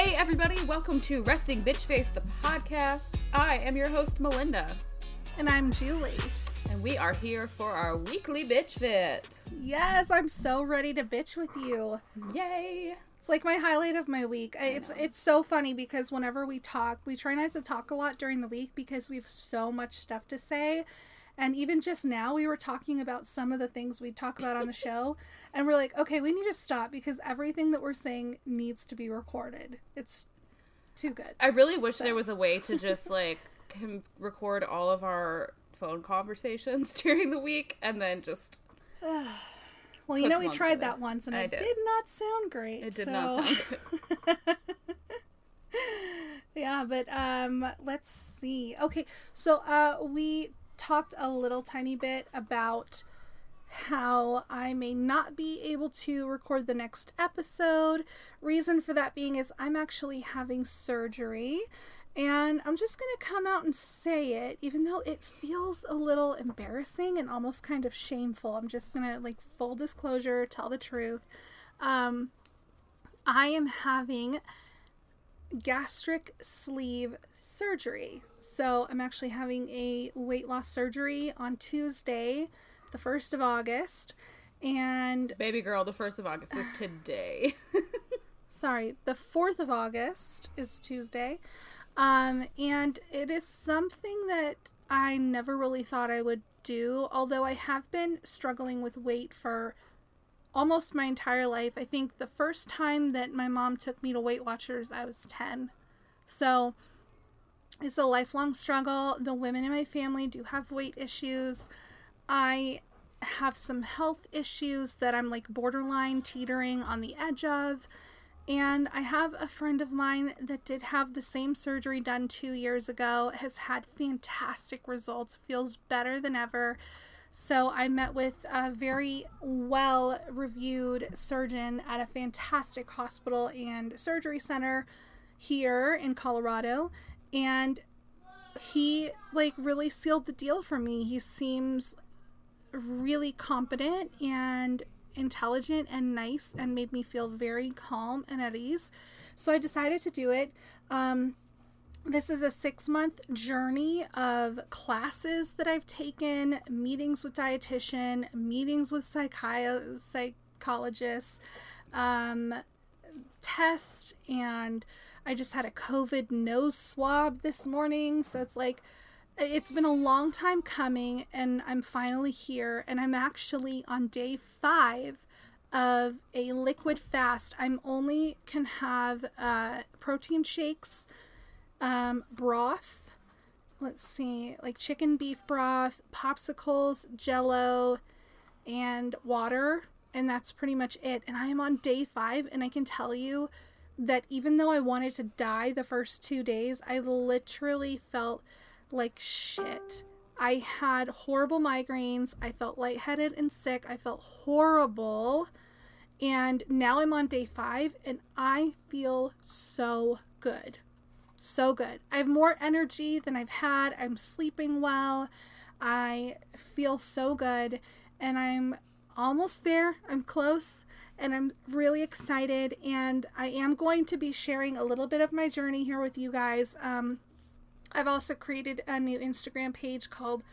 Hey, everybody, welcome to Resting Bitch Face, the podcast. I am your host, Melinda, And I'm Julie. and we are here for our weekly Bitch Fit. Yes, I'm so ready to bitch with you. Yay! It's like my highlight of my week. I- It's it's so funny because whenever we talk, we try not to talk a lot during the week because we have so much stuff to say. And even just now, we were talking about some of the things we talk about on the show, and we're like, okay, we need to stop because everything that we're saying needs to be recorded. It's too good. I really wish there was a way to just like record all of our phone conversations during the week and then just Well, you know, we tried that once, and I it did. did. not sound great. it did so- not sound good. yeah but um let's see okay so uh we talked a little tiny bit about how I may not be able to record the next episode. Reason for that being is I'm actually having surgery and I'm just going to come out and say it even though it feels a little embarrassing and almost kind of shameful. I'm just going to like full disclosure, tell the truth. Um I am having gastric sleeve surgery. So I'm actually having a weight loss surgery on Tuesday, the 1st of August. And Baby girl, the 1st of August is today. sorry, the 4th of August is Tuesday. Um, and it is something that I never really thought I would do, although I have been struggling with weight for almost my entire life. I think the first time that my mom took me to Weight Watchers, I was 10. So it's a lifelong struggle. The women in my family do have weight issues. I have some health issues that I'm like borderline teetering on the edge of. And I have a friend of mine that did have the same surgery done two years ago, has had fantastic results, feels better than ever. So I met with a very well reviewed surgeon at a fantastic hospital and surgery center here in Colorado. And he like really sealed the deal for me. He seems really competent and intelligent and nice and made me feel very calm and at ease. So I decided to do it. Um, this is a six month journey of classes that I've taken, meetings with dietitian, meetings with psychi- psychologists, um, test, and I just had a COVID nose swab this morning. So it's like, it's been a long time coming, and I'm finally here, and I'm actually on day five of a liquid fast. I'm only can have uh, protein shakes, um, broth. Let's see, like chicken beef broth, popsicles, jello, and water, and that's pretty much it. And I am on day five, and I can tell you that even though I wanted to die the first two days, I literally felt like shit. I had horrible migraines. I felt lightheaded and sick. I felt horrible. And now I'm on day five and I feel so good. So good. I have more energy than I've had. I'm sleeping well. I feel so good. And I'm almost there. I'm close. And I'm really excited. And I am going to be sharing a little bit of my journey here with you guys. Um, I've also created a new Instagram page called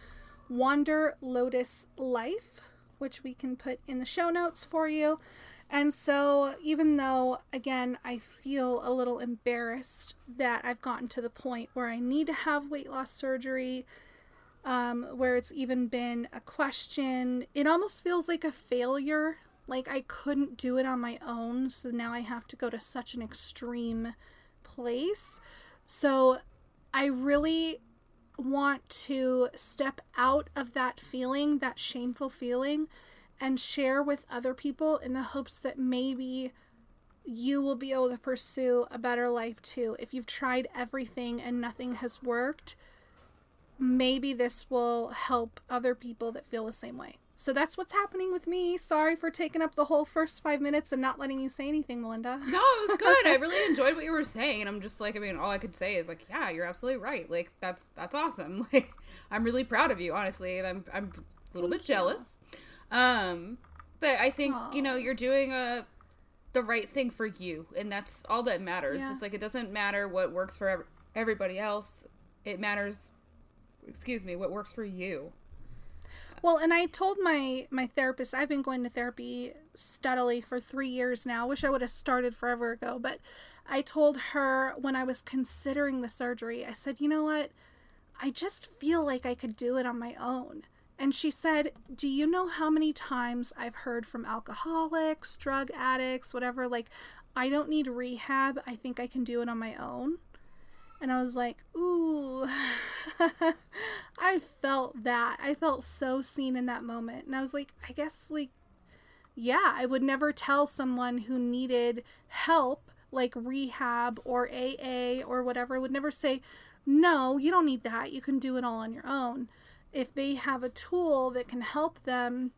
Wander Lotus Life, which we can put in the show notes for you. And so, even though, again, I feel a little embarrassed that I've gotten to the point where I need to have weight loss surgery, um, where it's even been a question, it almost feels like a failure. Like I couldn't do it on my own, so now I have to go to such an extreme place. So, I really want to step out of that feeling, that shameful feeling, and share with other people in the hopes that maybe you will be able to pursue a better life too. If you've tried everything and nothing has worked, maybe this will help other people that feel the same way. So that's what's happening with me. Sorry for taking up the whole first five minutes and not letting you say anything, Melinda. No, it was good. I really enjoyed what you were saying, and I'm just like, I mean, all I could say is like, yeah, you're absolutely right. Like that's that's awesome. Like I'm really proud of you, honestly, and I'm I'm a little Thank bit you. jealous. Um, but I think you know you're doing a the right thing for you, and that's all that matters. Yeah. It's like it doesn't matter what works for ev- everybody else. It matters. Excuse me, what works for you. Well, and I told my my therapist I've been going to therapy steadily for 3 years now. Wish I would have started forever ago, but I told her when I was considering the surgery, I said, "You know what? I just feel like I could do it on my own." And she said, "Do you know how many times I've heard from alcoholics, drug addicts, whatever like I don't need rehab. I think I can do it on my own." And I was like, ooh, I felt that. I felt so seen in that moment. And I was like, I guess, like, yeah, I would never tell someone who needed help, like rehab or AA or whatever, I would never say, no, you don't need that. You can do it all on your own. If they have a tool that can help them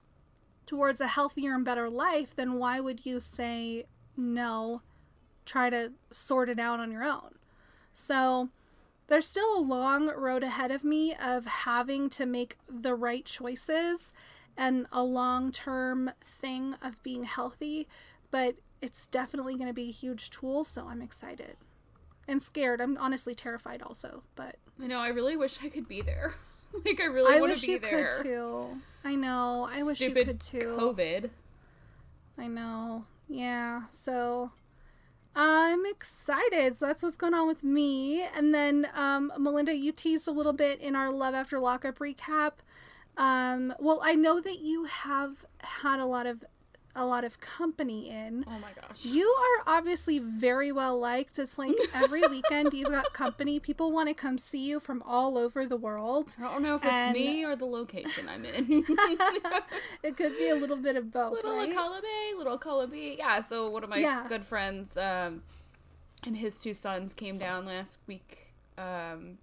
towards a healthier and better life, then why would you say, no, try to sort it out on your own? So there's still a long road ahead of me of having to make the right choices and a long term thing of being healthy, but it's definitely going to be a huge tool. So I'm excited and scared. I'm honestly terrified also, but I know. I really wish I could be there. like I really I want wish to be there. I wish you there. could too. I know. I wish Stupid you could too. COVID. I know. Yeah. So I'm excited. So that's what's going on with me. And then um, Melinda, you teased a little bit in our Love After Lockup recap. Um, well, I know that you have had a lot of a lot of company in. Oh my gosh. You are obviously very well liked. It's like every weekend you've got company. People want to come see you from all over the world. I don't know if it's me or the location I'm in. It could be a little bit of both. little right? column A, little column B. Yeah, so one of my Yeah. good friends um, and his two sons came down last week. Um,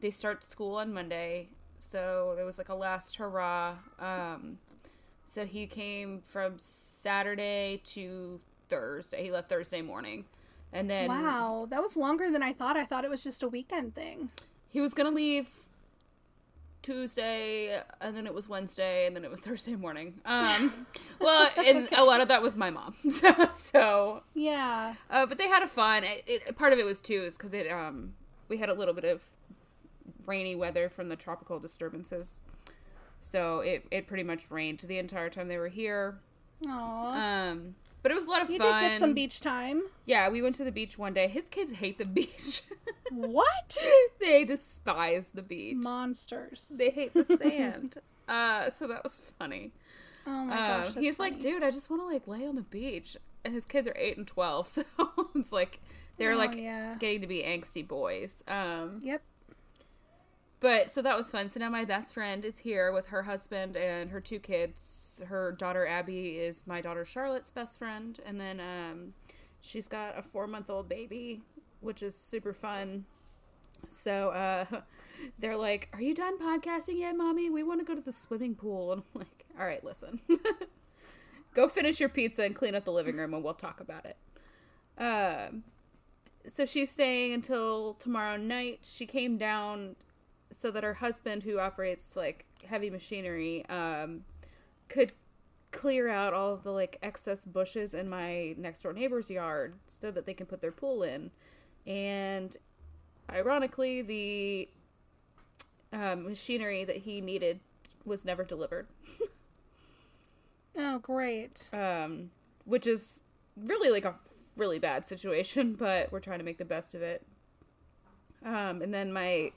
they start school on Monday, so there was like a last hurrah. Um, so he came from Saturday to Thursday. He left Thursday morning. And then Wow, that was longer than I thought. I thought it was just a weekend thing. he was gonna leave Tuesday, and then it was Wednesday, and then it was Thursday morning. Um, well, and a lot of that was my mom. So, so Yeah. uh, but they had a fun. It, it, part of it was too is because it um we had a little bit of rainy weather from the tropical disturbances, so it it pretty much rained the entire time they were here. Aw. Um, but it was a lot of you fun. did get some beach time. Yeah, we went to the beach one day. His kids hate the beach. What? they despise the beach. Monsters. They hate the sand. uh, so that was funny. Oh my Uh, gosh. he's like, dude, I just want to like lay on the beach. And his kids are eight and twelve, so it's like they're Oh, like yeah. getting to be angsty boys. Um, Yep. But so that was fun. So now my best friend is here with her husband and her two kids. Her daughter Abby is my daughter Charlotte's best friend, and then um, she's got a four month old baby, which is super fun. So uh, they're like, "Are you done podcasting yet, mommy? We want to go to the swimming pool." And I'm like, "All right, listen, go finish your pizza and clean up the living room, and we'll talk about it." Um, so she's staying until tomorrow night. She came down so that her husband, who operates like heavy machinery, um, could clear out all of the like excess bushes in my next door neighbor's yard so that they can put their pool in. And ironically, the um, machinery that he needed was never delivered, Oh, great. um, which is really like a really bad situation, but we're trying to make the best of it. Um, and then my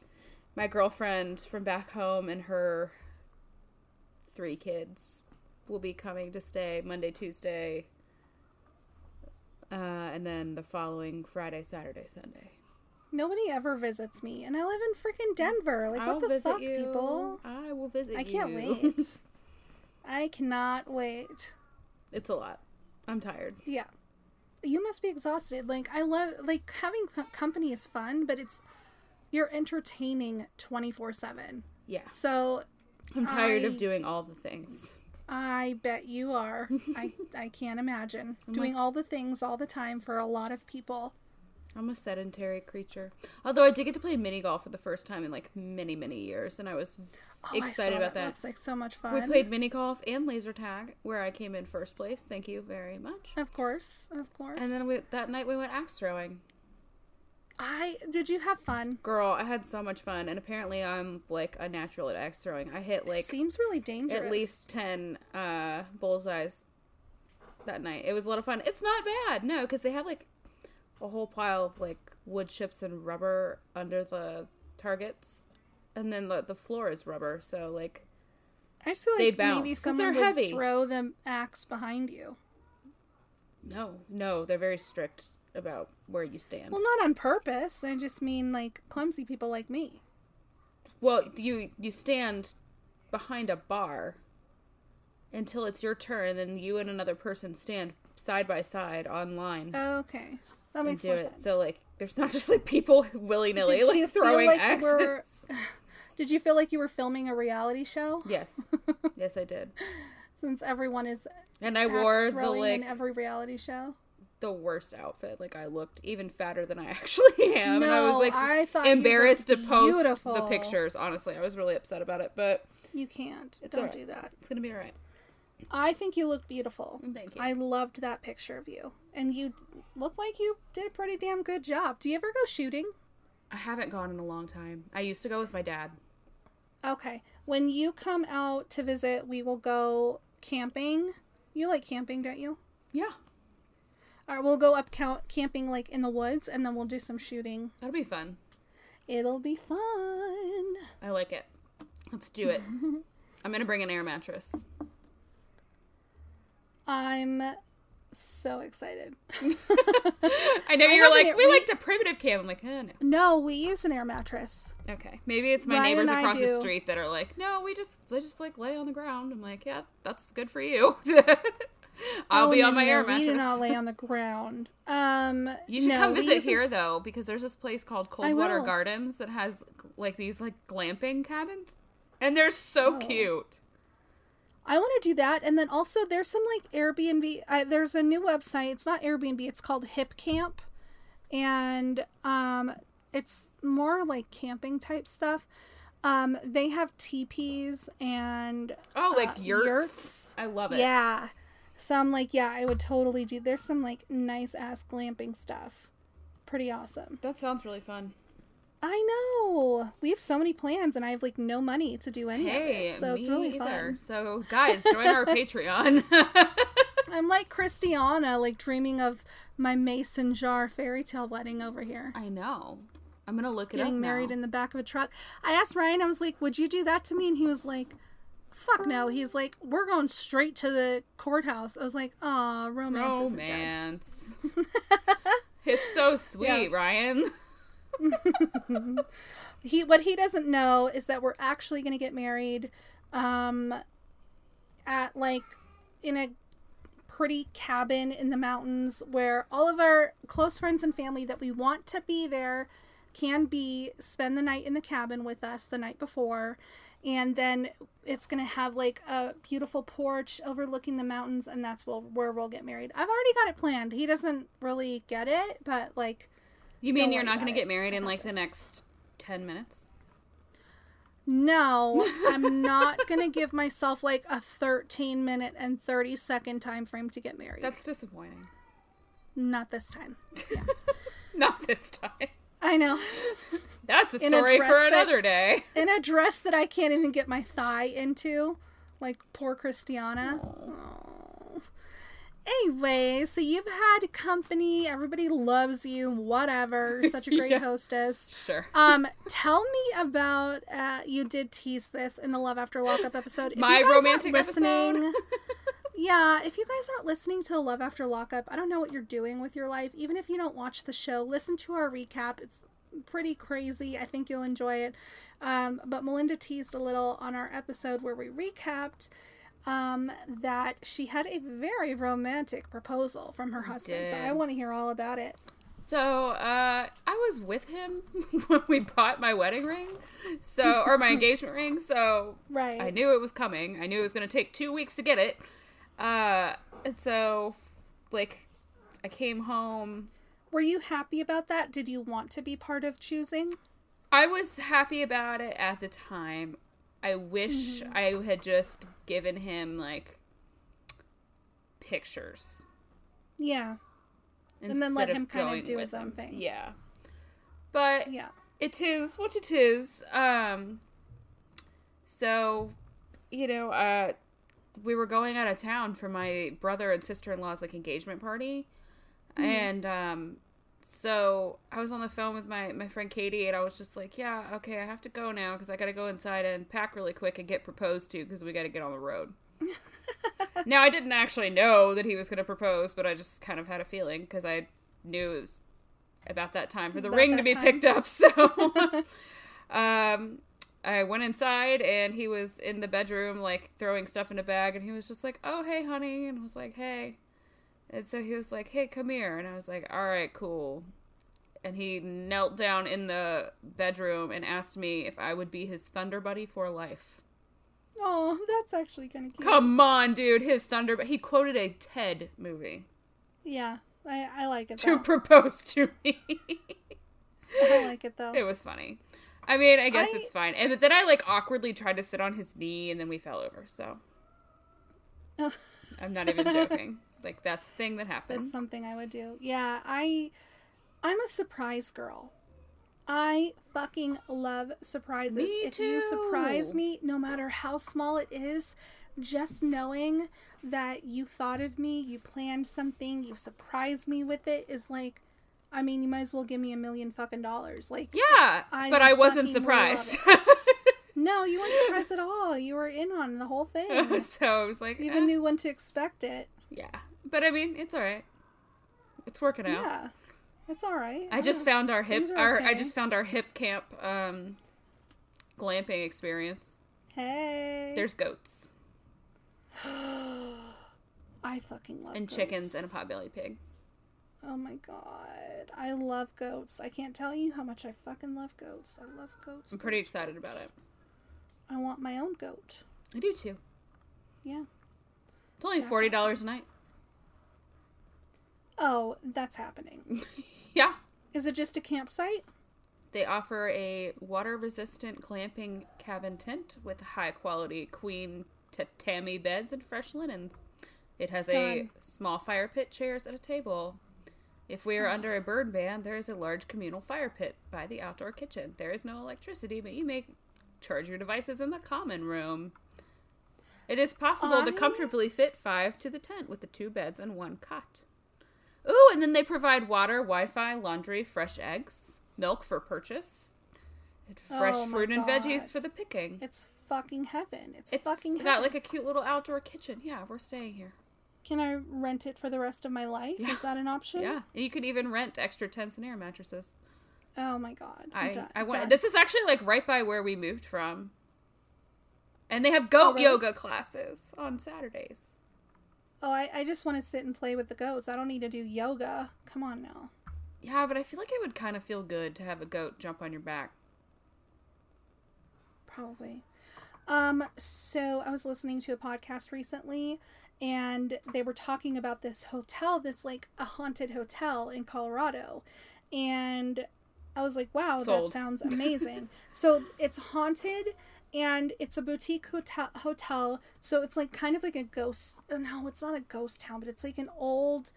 my girlfriend from back home and her three kids will be coming to stay Monday, Tuesday, uh, and then the following Friday, Saturday, Sunday. Nobody ever visits me, and I live in freaking Denver. Like, I'll what the fuck, you. people? I will visit I can't wait. I cannot wait. It's a lot. I'm tired. Yeah. You must be exhausted. Like I love like having co- company is fun, but it's you're entertaining 24/7. Yeah. So I'm tired I- of doing all the things. I bet you are. I I can't imagine doing all the things all the time for a lot of people. I'm a sedentary creature. Although I did get to play mini golf for the first time in like many, many years, and I was Oh, excited saw about that. Looks like so much fun. We played mini golf and laser tag, where I came in first place. Thank you very much. Of course, of course. And then we, that night we went axe throwing. I did you have fun? Girl, I had so much fun, and apparently I'm like a natural at axe throwing. I hit like Seems really dangerous. at least 10 uh, bullseyes that night. It was a lot of fun. It's not bad, no, because they have like a whole pile of like wood chips and rubber under the targets, and then the, the floor is rubber, so like I just feel they like bounce, maybe someone they're would heavy. throw the axe behind you. no, no, they're very strict about where you stand. Well, not on purpose. I just mean like clumsy people like me. Well, you you stand behind a bar until it's your turn, and then you and another person stand side by side on lines. Okay, that makes more it. sense. So like, there's not just like people willy nilly like throwing like you axes. were- Did you feel like you were filming a reality show? Yes, yes, I did. Since everyone is And I wore the like in every reality show. The worst outfit. Like I looked even fatter than I actually am, and I was like I embarrassed to post the pictures. Honestly, I was really upset about it, but You can't. Don't alright. do that. it's gonna be alright. I think you look beautiful. Thank you. I loved that picture of you. And you look like you did a pretty damn good job. Do you ever go shooting? I haven't gone in a long time. I used to go with my dad. Okay. When you come out to visit, we will go camping. You like camping, don't you? Yeah, Or we'll go up count camping like in the woods and then we'll do some shooting. that'll be fun. It'll be fun. I like it. Let's do it. I'm gonna bring an air mattress. I'm so excited. I know I you're like we we- liked a primitive camp. I'm like, eh, no. No, we use an air mattress. Okay, maybe it's my Ryan neighbors and I across the do. street that are like, no, we just they just like lay on the ground. I'm like, yeah, that's good for you. I'll Oh, be no, on my no, air mattress. do not lay on the ground. Um, you should no, come visit here though, because there's this place called Coldwater. Gardens that has like these like glamping cabins, and they're so Oh. cute. I want to do that, and then also there's some like Airbnb. Uh, there's a new website. It's not Airbnb. It's called Hipcamp, and um, it's more like camping type stuff. Um, they have teepees and Oh, like uh, yurts. yurts. I love it. yeah. So I'm like, yeah, I would totally do. There's some like nice ass glamping stuff. Pretty awesome. that sounds really fun. I know. We have so many plans, and I have like no money to do any Hey, of it. So it's really either. fun. So guys, join our Patreon. I'm like Christiana, like dreaming of my mason jar fairy tale wedding over here. I know. I'm gonna look it Getting up married now. in the back of a truck. I asked Ryan, I was like, would you do that to me? And he was like, fuck no. He's like, we're going straight to the courthouse. I was like, aw, romance romance. it's so sweet, Ryan. He, what he doesn't know is that we're actually going to get married um, at like in a pretty cabin in the mountains where all of our close friends and family that we want to be there can be spend the night in the cabin with us the night before and then it's going to have like a beautiful porch overlooking the mountains and that's where, where we'll get married i've already got it planned he doesn't really get it but like You mean you're not gonna get married in like the next ten minutes? No, I'm not gonna give myself like a 13 minute and 30 second time frame to get married. That's disappointing. not this time. Not this time. I know. That's a a story dress for that- another day. In a dress that I can't even get my thigh into, like poor Christiana. Aw. Anyway, so you've had company. Everybody loves you. Whatever. Such a great Yeah. hostess. Sure. Um, tell me about. Uh, you did tease this in the Love After Lockup episode. If My you guys aren't romantic episode? Yeah, if you guys aren't listening to Love After Lockup, I don't know what you're doing with your life. Even if you don't watch the show, listen to our recap. It's pretty crazy. I think you'll enjoy it. Um, but Melinda teased a little on our episode where we recapped um, that she had a very romantic proposal from her husband. So. I want to hear all about it. So, uh, I was with him when we bought my wedding ring. So, or my engagement ring. So, Right. I knew it was coming. I knew it was going to take two weeks to get it. Uh, and so, like, I came home. Were you happy about that? Did you want to be part of choosing? I was happy about it at the time. I wish Mm-hmm. I had just given him, like, pictures. Yeah. And then let him kind of do his own him. thing. Yeah. But Yeah. it is what it is. Um so you know, uh we were going out of town for my brother and sister-in-law's like engagement party. And um so I was on the phone with my my friend Katie and I was just like, "Yeah, okay, I have to go now cuz I got to go inside and pack really quick and get proposed to cuz we got to get on the road." now I didn't actually know that he was going to propose, but I just kind of had a feeling because I knew it was about that time for the ring to be time. picked up. So um, I went inside and he was in the bedroom, like throwing stuff in a bag, and he was just like, "Oh, hey, honey," and I was like, "Hey," and so he was like, "Hey, come here," and I was like, "All right, cool." And he knelt down in the bedroom and asked me if I would be his thunder buddy for life. Oh, that's actually kind of cute. Come on, dude. His thunder. But He quoted a Ted movie Yeah. I, I like it to though. propose to me. I like it though. it was funny. I mean, I guess I- it's fine. And but then I like awkwardly tried to sit on his knee, and then we fell over. So I'm not even joking. Like that's the thing that happened. That's something I would do. Yeah, I I'm a surprise girl. I fucking love surprises. Me if you surprise me, no matter how small it is, just knowing that you thought of me, you planned something, you surprised me with it is like I mean, you might as well give me a million fucking dollars. Like yeah, I but I wasn't surprised. No, you weren't surprised at all. You were in on the whole thing. so I was like, You eh, even knew when to expect it. yeah. But I mean, it's all right. It's working out. Yeah. It's all right. I just found our hip. Are Our I just found our Hipcamp um, glamping experience. Hey. There's goats I fucking love and goats. chickens and a potbelly pig. Oh my god. I love goats. I can't tell you how much I fucking love goats. I love goats. I'm pretty goats, excited goats. about it. I want my own goat. I do too. Yeah. It's only That's forty dollars a night. Oh, that's happening. Yeah. Is it just a campsite? They offer a water resistant glamping cabin tent with high quality queen tatami beds and fresh linens. It has a small fire pit, chairs, and a table. If we are under a burn ban, there is a large communal fire pit by the outdoor kitchen. There is no electricity, but you may charge your devices in the common room. It is possible to comfortably fit five to the tent with the two beds and one cot. Ooh, and then they provide water, Wi Fi, laundry, fresh eggs, milk for purchase, and oh fresh Oh fruit and veggies for the picking. It's fucking heaven. It's, It's fucking heaven. got like a cute little outdoor kitchen. Yeah, we're staying here. Can I rent it for the rest of my life? Yeah. Is that an option? Yeah, and you could even rent extra tents and air mattresses. Oh my god. I'm I done. I went. This is actually like right by where we moved from, and they have goat Oh, really? yoga classes on Saturdays. Oh, I, I just want to sit and play with the goats. I don't need to do yoga. Come on now. Yeah, but I feel like it would kind of feel good to have a goat jump on your back. Probably. Um, so I was listening to a podcast recently and they were talking about this hotel that's like a haunted hotel in Colorado. And I was like, wow, Sold. that sounds amazing. so it's haunted and it's a boutique hotel hotel. So it's like kind of like a ghost uh, no, it's not a ghost town, but it's like an old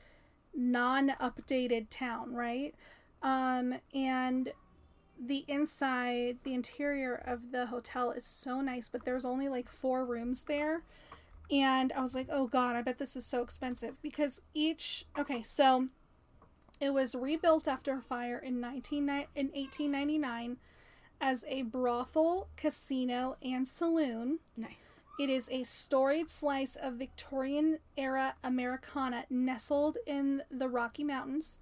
non-updated town, right? Um and the inside, the interior of the hotel is so nice, but there's only like four rooms there. And I was like, oh god, I bet this is so expensive because each okay, so it was rebuilt after a fire in 19 in 1899 as a brothel, casino, and saloon. Nice. It is a storied slice of Victorian era Americana nestled in the Rocky Mountains.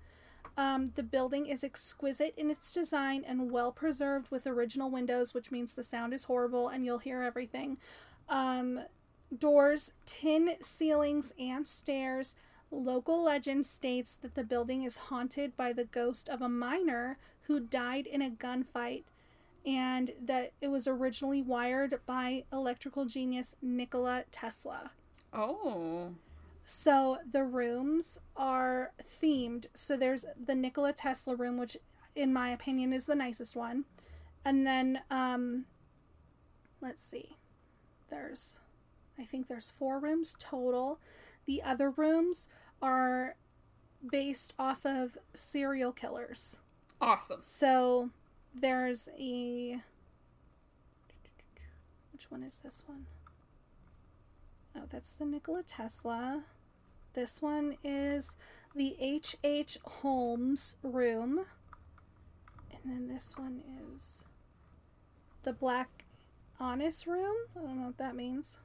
Um, the building is exquisite in its design and well preserved with original windows, which means the sound is horrible and you'll hear everything. Um, doors, tin ceilings, and stairs. Local legend states that the building is haunted by the ghost of a miner who died in a gunfight and that it was originally wired by electrical genius Nikola Tesla. Oh. So the rooms are themed. So there's the Nikola Tesla room, which in my opinion is the nicest one. And then um let's see. There's I think there's four rooms total. The other rooms are based off of serial killers. Awesome. So there's a which one is this one? Oh, that's the Nikola Tesla. This one is the H. H. Holmes room. And then this one is the Black Honest room. I don't know what that means.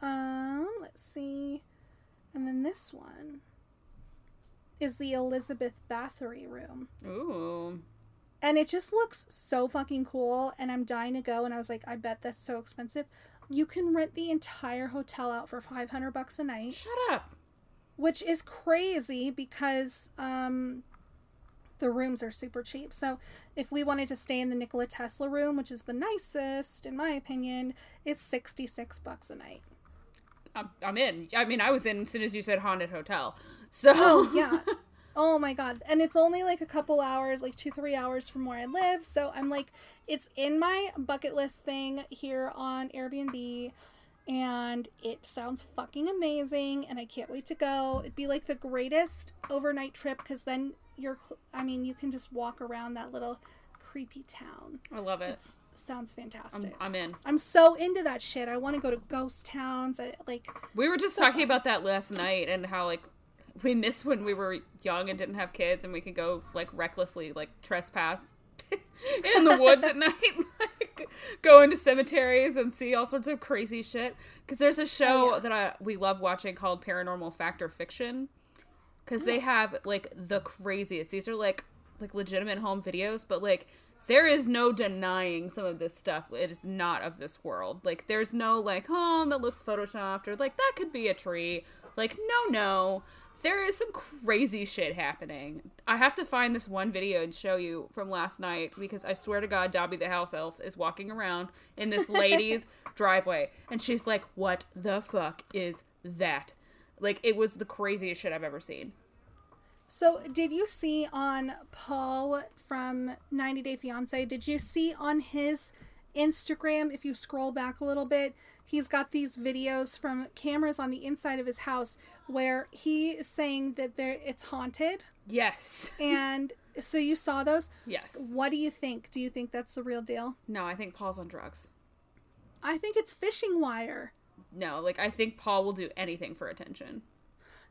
Um, let's see. And then this one is the Elizabeth Bathory room. Ooh. And it just looks so fucking cool. And I'm dying to go. And I was like, I bet that's so expensive. You can rent the entire hotel out for 500 bucks a night, Shut up. Which is crazy because um, the rooms are super cheap. So if we wanted to stay in the Nikola Tesla room, which is the nicest, in my opinion, it's 66 bucks a night. I'm, I'm in. I mean, I was in as soon as you said haunted hotel. So Oh, yeah. Oh my god. And it's only like a couple hours, like two, three hours from where I live. So I'm like, it's in my bucket list thing here on Airbnb. And it sounds fucking amazing. And I can't wait to go. It'd be like the greatest overnight trip because then you're, I mean, you can just walk around that little creepy town. I love it. It sounds I'm, fantastic. I'm in. I'm so into that shit. I want to go to ghost towns. I, like, We were just talking about that last night and how like we miss when we were young and didn't have kids and we could go like recklessly like trespass in the woods at night, like go into cemeteries and see all sorts of crazy shit. Because there's a show Oh, yeah. that I we love watching called Paranormal Fact or Fiction. Because they oh. have like the craziest. These are like like legitimate home videos, but like there is no denying some of this stuff. It is not of this world. Like there's no like, oh, that looks photoshopped or like that could be a tree. Like no, no. There is some crazy shit happening. I have to find this one video and show you from last night because I swear to God, Dobby the house elf is walking around in this lady's driveway and she's like, "What the fuck is that?" Like it was the craziest shit I've ever seen. So, did you see on Paul from 90 Day Fiance? Did you see on his Instagram, if you scroll back a little bit, he's got these videos from cameras on the inside of his house where he is saying that there it's haunted. Yes. And so you saw those. Yes. What do you think? Do you think that's the real deal? No, I think Paul's on drugs. I think it's fishing wire. No, like I think Paul will do anything for attention.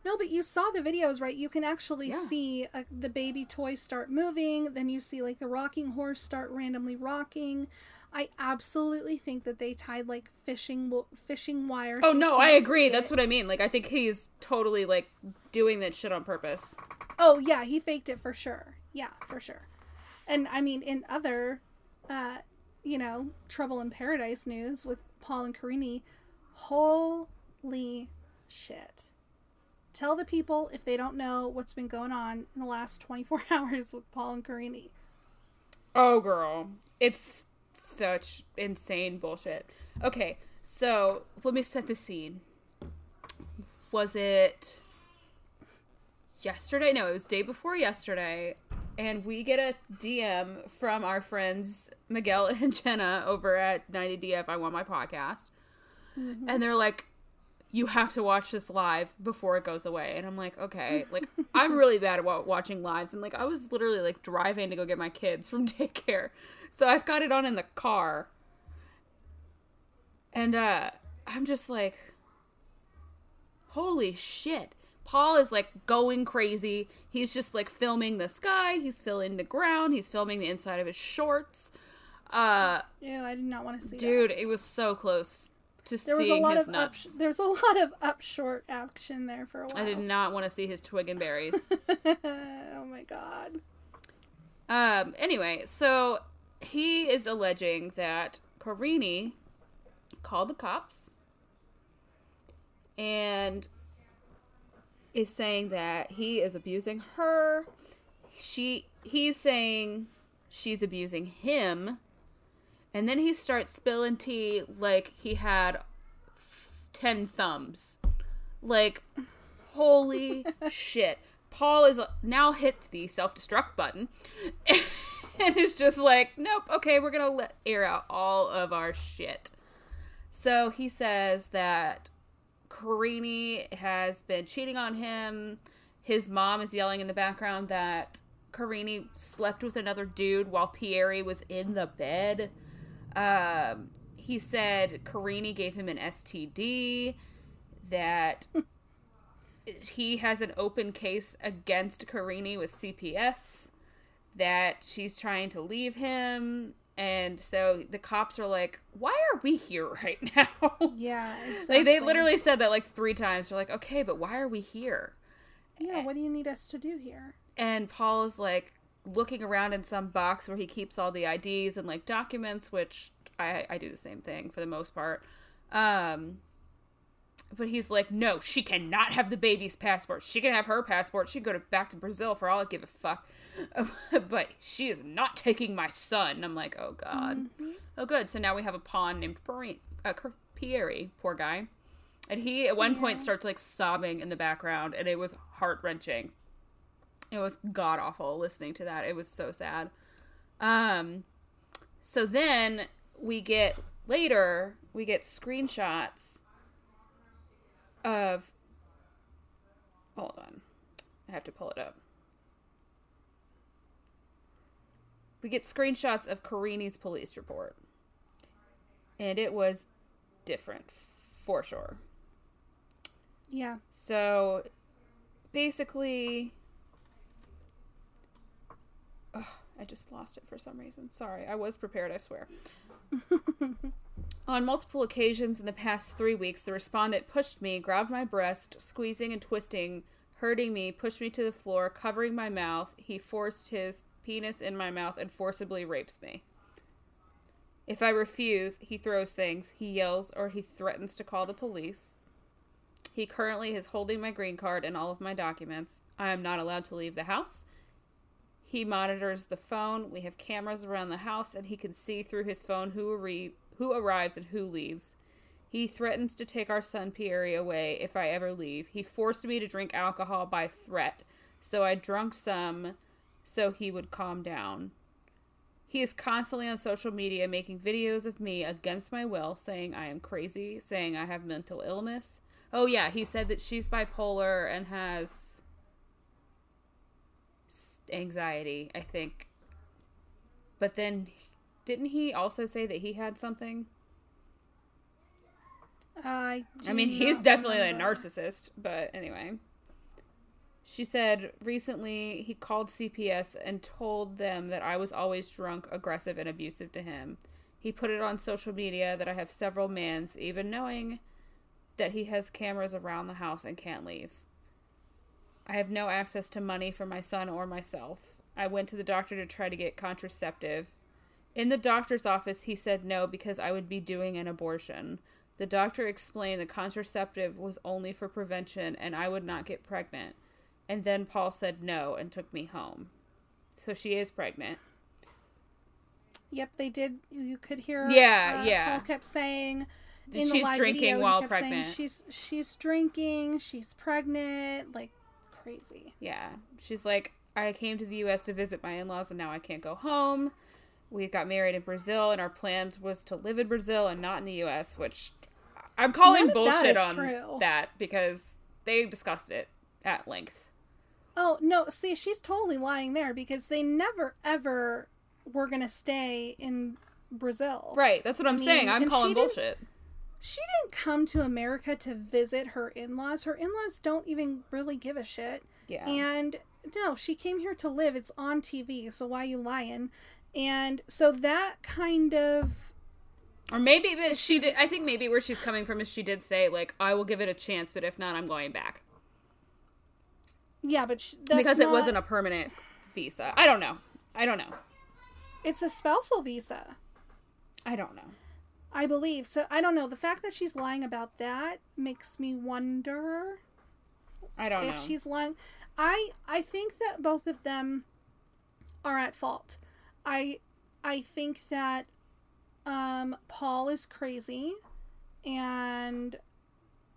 No, but you saw the videos, right? You can actually Yeah. see uh, the baby toys start moving. Then you see like the rocking horse start randomly rocking. I absolutely think that they tied like fishing wo- fishing wire. Oh so no, I agree. That's it. what I mean. Like I think he's totally like doing that shit on purpose. Oh yeah, he faked it for sure. Yeah, for sure. And I mean, in other, uh, you know, Trouble in Paradise news with Paul and Karine, holy shit. Tell the people if they don't know what's been going on in the last 24 hours with Paul and Karine. Oh girl, it's such insane bullshit. Okay, so let me set the scene. Was it yesterday? No, it was day before yesterday. And we get a DM from our friends Miguel and Jenna over at 90DF I Want My Podcast. Mm-hmm. And they're like, you have to watch this live before it goes away. And I'm like, okay. Like, I'm really bad at watching lives. And like, I was literally like driving to go get my kids from daycare. So I've got it on in the car. And uh I'm just like, holy shit. Paul is like going crazy. He's just like filming the sky. He's filming the ground. He's filming the inside of his shorts. Uh, Ew, I did not want to see dude, it was so close to. There was a lot his of up, there's a lot of up short action there for a while. I did not want to see his twig and berries. oh my god. um. Anyway, so he is alleging that Karine called the cops and is saying that he is abusing her. She he's saying she's abusing him. And then he starts spilling tea like he had 10 thumbs. Like holy shit. Paul is now hit the self-destruct button. and is just like, nope, okay, we're gonna let air out all of our shit. So he says that Karine has been cheating on him. His mom is yelling in the background that Karine slept with another dude while Pierre was in the bed. Um, he said Karine gave him an STD, that he has an open case against Karine with CPS that she's trying to leave him. And so the cops are like, why are we here right now? Yeah, exactly. like, they literally said that like three times. They're like, okay, but why are we here? Yeah, what do you need us to do here? And Paul is like looking around in some box where he keeps all the IDs and like documents, which I, I do the same thing for the most part. Um, but he's like, no, she cannot have the baby's passport. She can have her passport. She can go to, back to Brazil for all I give a fuck. but she is not taking my son. I'm like, oh god. Mm-hmm. Oh good. So now we have a pawn named Pierre, uh, Pierre, poor guy. And he at one yeah. point starts like sobbing in the background, and it was heart wrenching. It was god awful listening to that. It was so sad. Um, so then we get later we get screenshots of. Hold on, I have to pull it up. we get screenshots of Karine's police report. And it was different, for sure. Yeah. So basically. Oh, I just lost it for some reason. Sorry. I was prepared, I swear. On multiple occasions in the past three weeks, the respondent pushed me, grabbed my breast, squeezing and twisting, hurting me, pushed me to the floor, covering my mouth. He forced his penis in my mouth and forcibly rapes me. If I refuse, he throws things, he yells, or he threatens to call the police. He currently is holding my green card and all of my documents. I am not allowed to leave the house. He monitors the phone. We have cameras around the house, and he can see through his phone who, arri- who arrives and who leaves. He threatens to take our son Pierre away if I ever leave. He forced me to drink alcohol by threat, so I drunk some so he would calm down. He is constantly on social media making videos of me against my will, saying I am crazy, saying I have mental illness. Oh, yeah, he said that she's bipolar and has anxiety, I think. But then, didn't he also say that he had something? I, I mean, he's definitely remember. a narcissist, but anyway. She said recently he called CPS and told them that I was always drunk, aggressive, and abusive to him. He put it on social media that I have several mans, even knowing that he has cameras around the house and can't leave. I have no access to money for my son or myself. I went to the doctor to try to get contraceptive. In the doctor's office, he said no because I would be doing an abortion. The doctor explained the contraceptive was only for prevention and I would not get pregnant. And then Paul said no and took me home. So she is pregnant. Yep, they did. You could hear. Yeah, uh, yeah. Paul kept saying. In she's drinking video, while pregnant. She's she's drinking. She's pregnant. Like crazy. Yeah, she's like, I came to the U.S. to visit my in-laws, and now I can't go home. We got married in Brazil, and our plans was to live in Brazil and not in the U.S. Which I'm calling bullshit on true. that because they discussed it at length. Oh, no, see, she's totally lying there because they never ever were going to stay in Brazil. Right, that's what I'm mean, saying. I'm calling bullshit. She didn't come to America to visit her in laws. Her in laws don't even really give a shit. Yeah. And no, she came here to live. It's on TV, so why you lying? And so that kind of or maybe but she did I think maybe where she's coming from is she did say like I will give it a chance, but if not I'm going back. Yeah, but because it wasn't a permanent visa. I don't know. I don't know. It's a spousal visa. I don't know. I believe. So I don't know. The fact that she's lying about that makes me wonder I don't know. if know. she's lying. I I think that both of them are at fault. I I think that um Paul is crazy and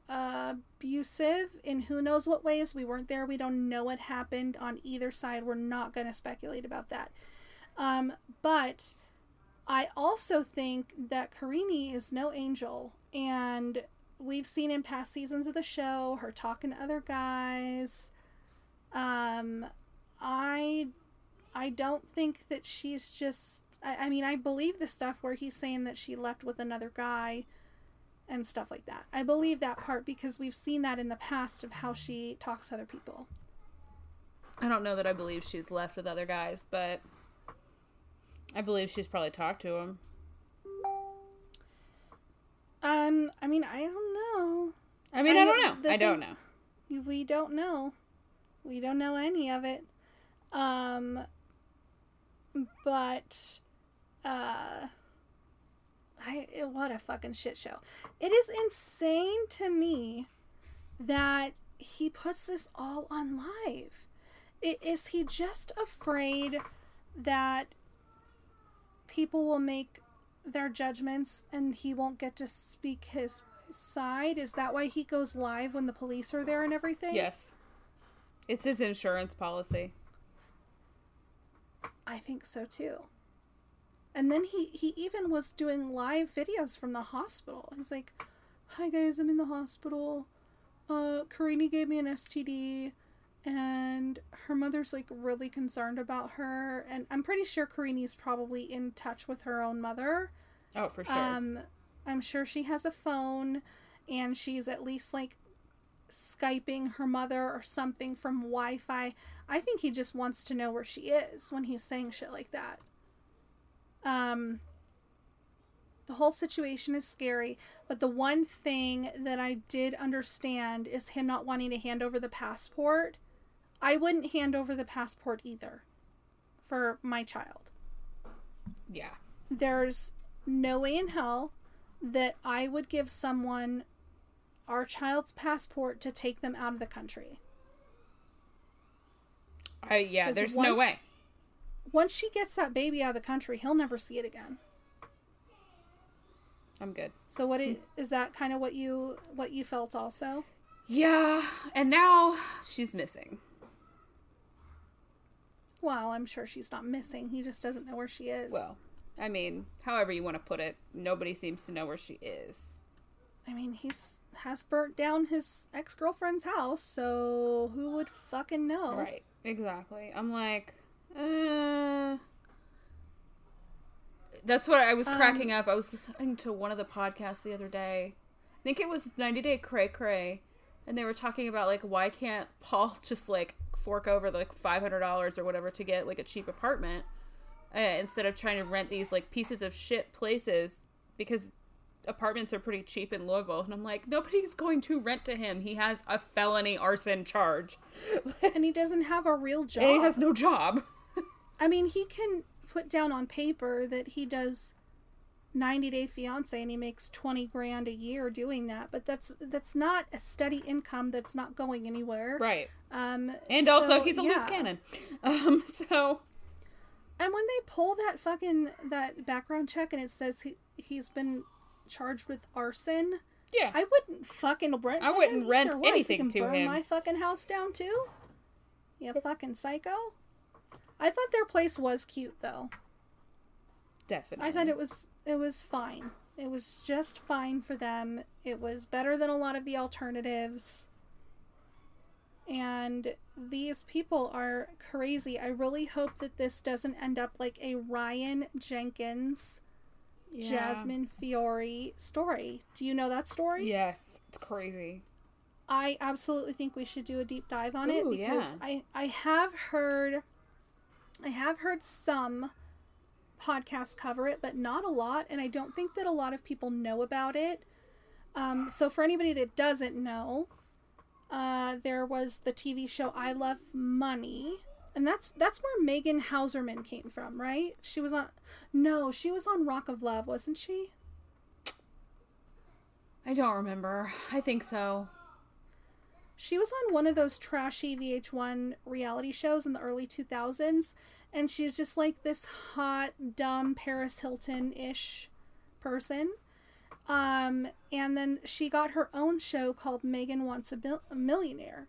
abusive in who knows what ways. We weren't there. We don't know what happened on either side. We're not going to speculate about that. Um, but I also think that Karine is no angel. And we've seen in past seasons of the show her talking to other guys. Um, I I don't think that she's just. I, I mean, I believe the stuff where he's saying that she left with another guy and stuff like that. I believe that part because we've seen that in the past of how she talks to other people. I don't know that I believe she's left with other guys, but I believe she's probably talked to him. Um, I mean, I don't know. I mean, I I, don't know. I don't know. We don't know. We don't know any of it. Um, but, uh, I what a fucking shit show. It is insane to me that he puts this all on live. I- Is he just afraid that people will make their judgments and he won't get to speak his side? Is that why he goes live when the police are there and everything? Yes. It's his insurance policy. I think so too. And then he he even was doing live videos from the hospital. He's like, "Hi guys, I'm in the hospital. Uh, Karine gave me an STD, and her mother's like really concerned about her. And I'm pretty sure Karine's probably in touch with her own mother. Oh, for sure. Um, I'm sure she has a phone, and she's at least like skyping her mother or something from Wi-Fi. I think he just wants to know where she is when he's saying shit like that. Um, the whole situation is scary, but the one thing that I did understand is him not wanting to hand over the passport. I wouldn't hand over the passport either for my child yeah. there's no way in hell that I would give someone our child's passport to take them out of the country. I yeah, there's no way. once- Once she gets that baby out of the country, he'll never see it again. I'm good. So what it, is that kind of what you what you felt also? Yeah, and now she's missing. Well, I'm sure she's not missing. He just doesn't know where she is. Well, I mean, however you want to put it, nobody seems to know where she is. I mean, he's has burnt down his ex-girlfriend's house, so who would fucking know? Right. Exactly. I'm like, uh That's what I was Um, cracking up. I was listening to one of the podcasts the other day. I think it was 90 Day Cray Cray, and they were talking about like why can't Paul just like fork over like $500 or whatever to get like a cheap apartment uh, instead of trying to rent these like pieces of shit places because apartments are pretty cheap in Louisville. And I'm like, nobody's going to rent to him. He has a felony arson charge. And he doesn't have a real job. And he has no job. I mean, he can put down on paper that he does 90 Day Fiance and he makes 20 grand a year doing that, but that's that's not a steady income that's not going anywhere. Right. Um And also, so, he's a loose cannon. Um, so And when they pull that fucking that background check and it says he he's been charged with arson, yeah, I wouldn't fucking rent. I wouldn't him rent either. Why, so anything can to burn him. My fucking house down too. You fucking psycho. I thought their place was cute though. Definitely. I thought it was it was fine. It was just fine for them. It was better than a lot of the alternatives. And these people are crazy. I really hope that this doesn't end up like a Ryan Jenkins, Yeah. Jasmine Fiore story. Do you know that story? Yes, it's crazy. I absolutely think we should do a deep dive on it because yeah. I I have heard I have heard some podcasts cover it, but not a lot, and I don't think that a lot of people know about it. Um, so for anybody that doesn't know, uh, there was the TV show I Love Money, and that's that's where Megan Hauserman came from, right? She was on no, she was on Rock of Love, wasn't she? I don't remember. I think so. She was on one of those trashy VH1 reality shows in the early 2000s, and she's just like this hot, dumb Paris Hilton ish person. Um, and then she got her own show called Megan Wants a, Bil- a Millionaire.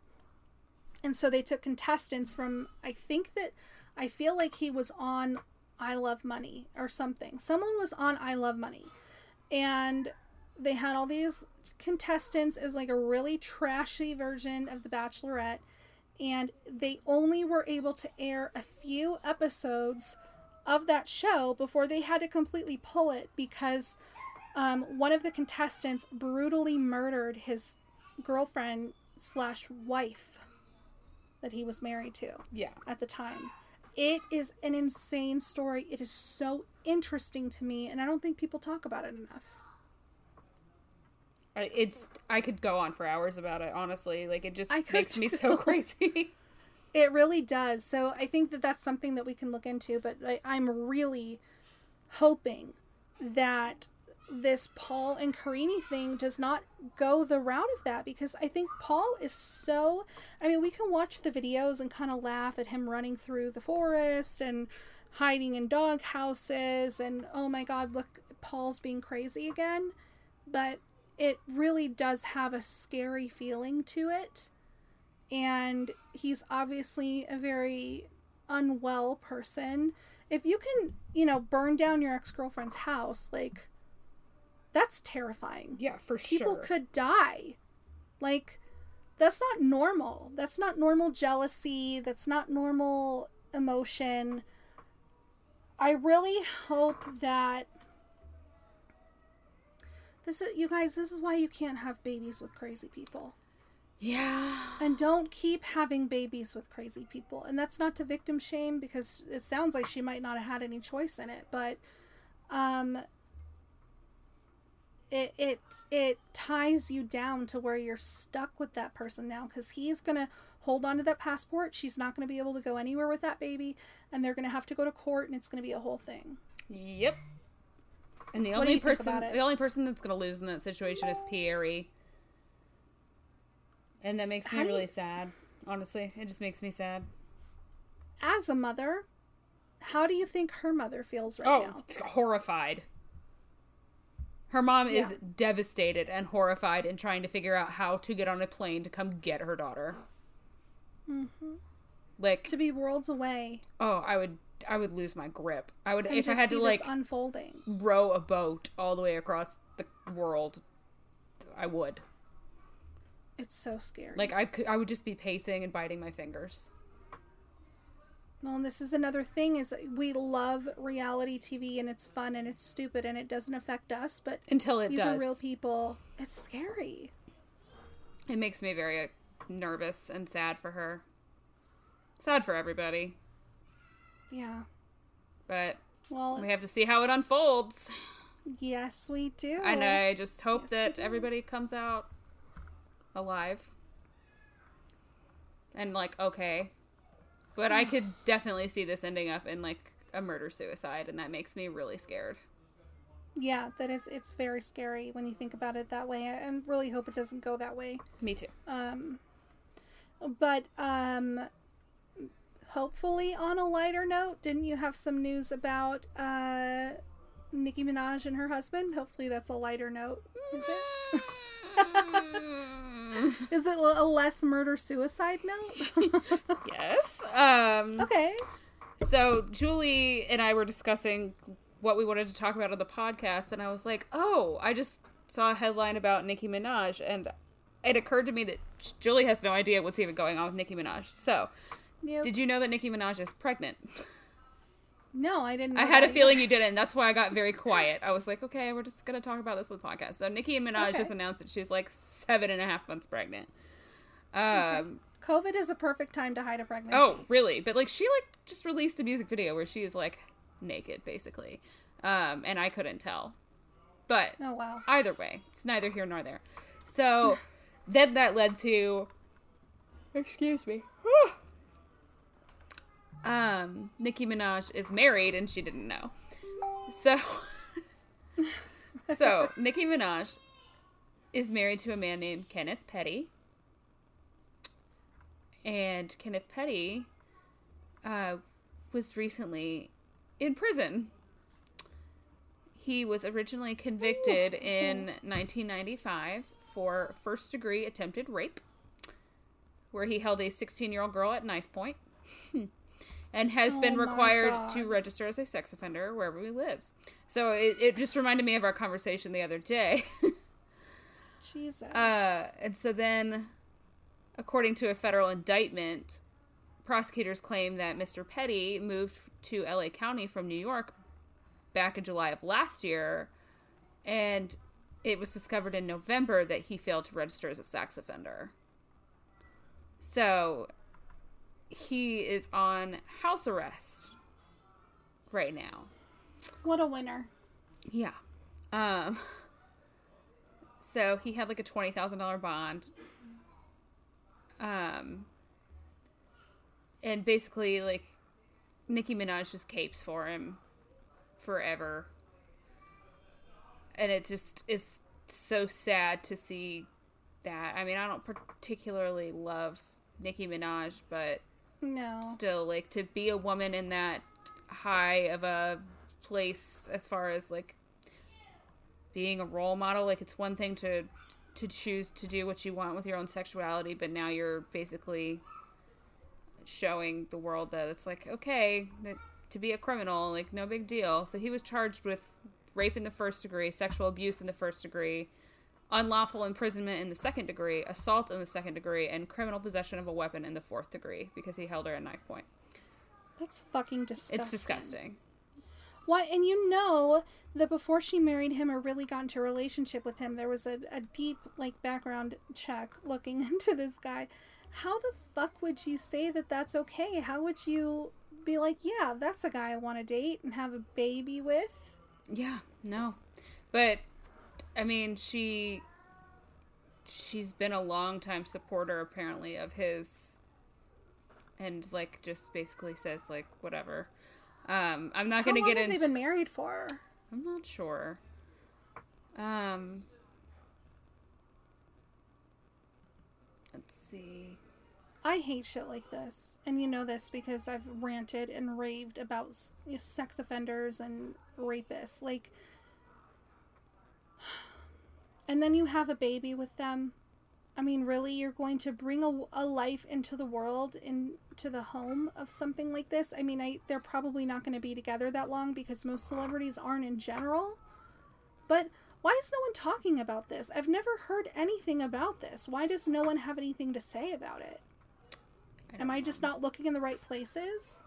And so they took contestants from, I think that, I feel like he was on I Love Money or something. Someone was on I Love Money. And they had all these contestants as like a really trashy version of The Bachelorette. And they only were able to air a few episodes of that show before they had to completely pull it because um, one of the contestants brutally murdered his girlfriend slash wife that he was married to Yeah. at the time. It is an insane story. It is so interesting to me, and I don't think people talk about it enough. It's I could go on for hours about it, honestly. Like it just makes me so crazy. It really does. So I think that that's something that we can look into. But I, I'm really hoping that this Paul and Karine thing does not go the route of that because I think Paul is so. I mean, we can watch the videos and kind of laugh at him running through the forest and hiding in dog houses and oh my god, look, Paul's being crazy again. But it really does have a scary feeling to it and he's obviously a very unwell person. If you can, you know, burn down your ex girlfriend's house, like, that's terrifying. yeah, for People sure. People could die. Like, that's not normal. That's not normal jealousy. That's not normal emotion. I really hope that. This is, you guys, this is why you can't have babies with crazy people. Yeah. And don't keep having babies with crazy people. And that's not to victim shame because it sounds like she might not have had any choice in it, but um it it it ties you down to where you're stuck with that person now cuz he's going to hold on to that passport. She's not going to be able to go anywhere with that baby and they're going to have to go to court and it's going to be a whole thing. Yep. And the only person the only person that's gonna lose in that situation is Pierre. And that makes me How do you- really sad. Honestly. It just makes me sad. As a mother, how do you think her mother feels right Oh, now? it's horrified. Her mom is devastated and horrified and trying to figure out how to get on a plane to come get her daughter. Mm-hmm. Like, To be worlds away oh, I would, I would lose my grip. I would and if I had to like unfolding. row a boat all the way across the world. I would. It's so scary. Like, I could, I would just be pacing and biting my fingers. Well, and this is another thing is we love reality TV and it's fun and it's stupid and it doesn't affect us, but Until it these does. are real people. It's scary. It makes me very uh, nervous and sad for her. Sad for everybody, Yeah. but Well, we have to see how it unfolds. yes, we do. And I just hope Yes, that everybody comes out alive and like okay. But I could definitely see this ending up in like a murder suicide, and that makes me really scared. Yeah, that is. It's very scary when you think about it that way. I, I really hope it doesn't go that way. Me too. Um, but um, hopefully, on a lighter note, didn't you have some news about uh, Nicki Minaj and her husband? Hopefully, that's a lighter note. Is it? Is it a less murder suicide note? yes. Um. okay. So Julie and I were discussing what we wanted to talk about on the podcast, and I was like, "Oh, I just saw a headline about Nicki Minaj," and it occurred to me that Julie has no idea what's even going on with Nicki Minaj. So, Nope. did you know that Nicki Minaj is pregnant? no, I didn't. I had a feeling you didn't. That's why I got very quiet. I was like, "Okay, we're just gonna talk about this on the podcast." So Nicki Minaj Okay. just announced that she's like seven and a half months pregnant. Um. either. COVID is a perfect time to hide a pregnancy. Oh, really? But like she like just released a music video where she is like naked basically. Um and I couldn't tell. But Oh wow. either way, it's neither here nor there. So then that led to excuse me. Um Nicki Minaj is married and she didn't know. So so Nicki Minaj is married to a man named Kenneth Petty. And Kenneth Petty uh, was recently in prison. He was originally convicted in 1995 for first degree attempted rape, where he held a 16 year old girl at knife point. and has Oh been required to register as a sex offender wherever he lives. So it, it just reminded me of our conversation the other day. Jesus. Uh, and so then, according to a federal indictment, prosecutors claim that Mr. Petty moved to LA County from New York back in July of last year, and it was discovered in November that he failed to register as a sex offender. So he is on house arrest right now. what a winner. Yeah. Um so he had like a twenty thousand dollar bond. Um and basically like Nicki Minaj just capes for him forever. And it just is so sad to see that. I mean, I don't particularly love Nicki Minaj, but No. still like to be a woman in that high of a place as far as like being a role model like it's one thing to to choose to do what you want with your own sexuality but now you're basically showing the world that it's like okay that to be a criminal like no big deal so he was charged with rape in the first degree sexual abuse in the first degree unlawful imprisonment in the second degree assault in the second degree and criminal possession of a weapon in the fourth degree because he held her at knife point That's fucking disgusting. it's disgusting Why? And you know that before she married him or really got into a relationship with him, there was a, a deep like background check looking into this guy. How the fuck would you say that that's okay? How would you be like, yeah, that's a guy I want to date and have a baby with? Yeah, no. But I mean, she she's been a long time supporter apparently of his and like just basically says like whatever. Um I'm not How going to long get have into they been married for? I'm not sure. Um Let's see. I hate shit like this. And you know this because I've ranted and raved about s- sex offenders and rapists. Like, and then you have a baby with them. I mean, really, you're going to bring a, a life into the world, into the home of something like this? I mean, I they're probably not going to be together that long because most celebrities aren't in general. But why is no one talking about this? I've never heard anything about this. Why does no one have anything to say about it? Am I just not looking in the right places?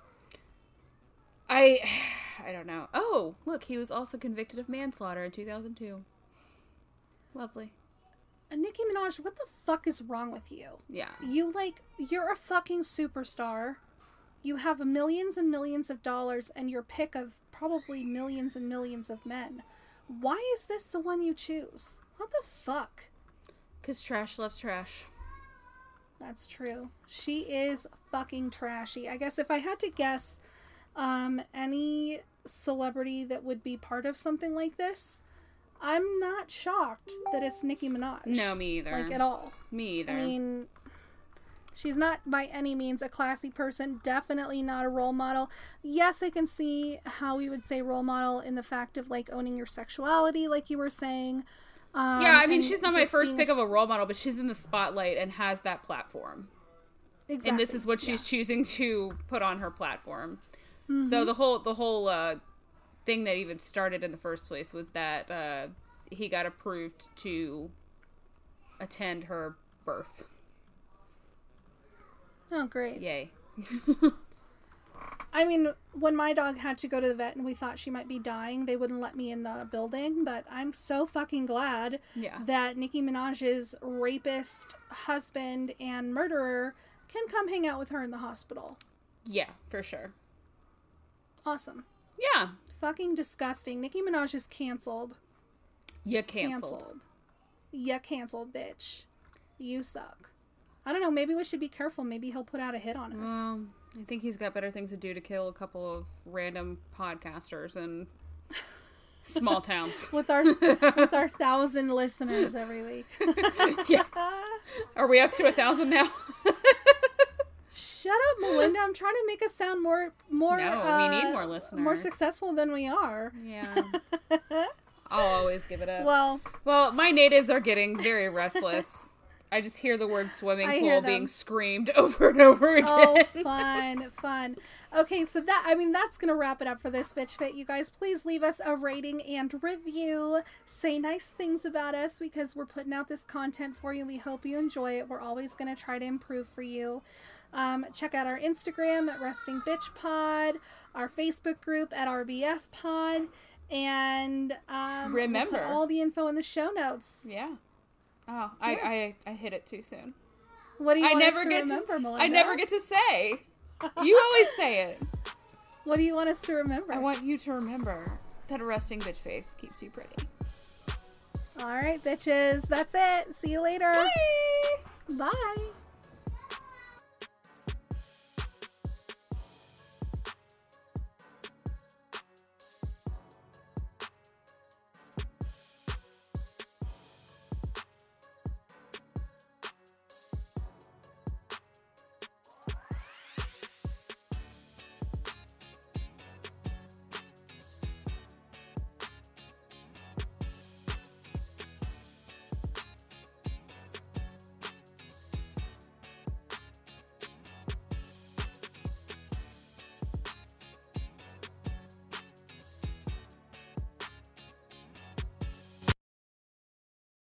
I I don't know. Oh, look, he was also convicted of manslaughter in 2002. Lovely. And Nicki Minaj, what the fuck is wrong with you? Yeah. You like you're a fucking superstar. You have millions and millions of dollars and your pick of probably millions and millions of men. Why is this the one you choose? What the fuck? Cuz trash loves trash. That's true. She is fucking trashy. I guess if I had to guess um any celebrity that would be part of something like this, I'm not shocked that it's Nicki Minaj. No, me either. Like at all. Me either. I mean, she's not by any means a classy person. Definitely not a role model. Yes, I can see how we would say role model in the fact of like owning your sexuality, like you were saying. Um, yeah, I mean, she's not my first pick a- of a role model, but she's in the spotlight and has that platform. Exactly. And this is what she's choosing to put on her platform. Mm-hmm. So the whole the whole uh, thing that even started in the first place was that uh, he got approved to attend her birth. Oh, great. Yay. I mean, when my dog had to go to the vet and we thought she might be dying, they wouldn't let me in the building. But I'm so fucking glad Yeah. that Nicki Minaj's rapist husband and murderer can come hang out with her in the hospital. Yeah, for sure. Awesome. Yeah. Fucking disgusting. Nicki Minaj is canceled. You canceled. Canceled. Yeah, canceled, bitch. You suck. I don't know. Maybe we should be careful. Maybe he'll put out a hit on us. Well, I think he's got better things to do to kill a couple of random podcasters and Small towns. with our with our thousand listeners every week. yeah. Are we up to a thousand now? Shut up, Melinda. I'm trying to make us sound more more No, uh, we need more listeners. more successful than we are. yeah. I'll always give it up. Well, Well, my natives are getting very restless. I just hear the word swimming I pool being screamed over and over again. oh, fun, fun. Okay, so that I mean that's gonna wrap it up for this bitch fit. You guys, please leave us a rating and review. Say nice things about us because we're putting out this content for you. We hope you enjoy it. We're always gonna try to improve for you. Um, check out our Instagram at Resting Bitch Pod, our Facebook group at RBF Pod, and um, Remember- all the info in the show notes. yeah. Oh, I, I I hit it too soon. What do you I want never us to get remember, to. Melinda? I never get to say. You always say it. What do you want us to remember? I want you to remember that a resting bitch face keeps you pretty. All right, bitches. That's it. See you later. Bye. Bye.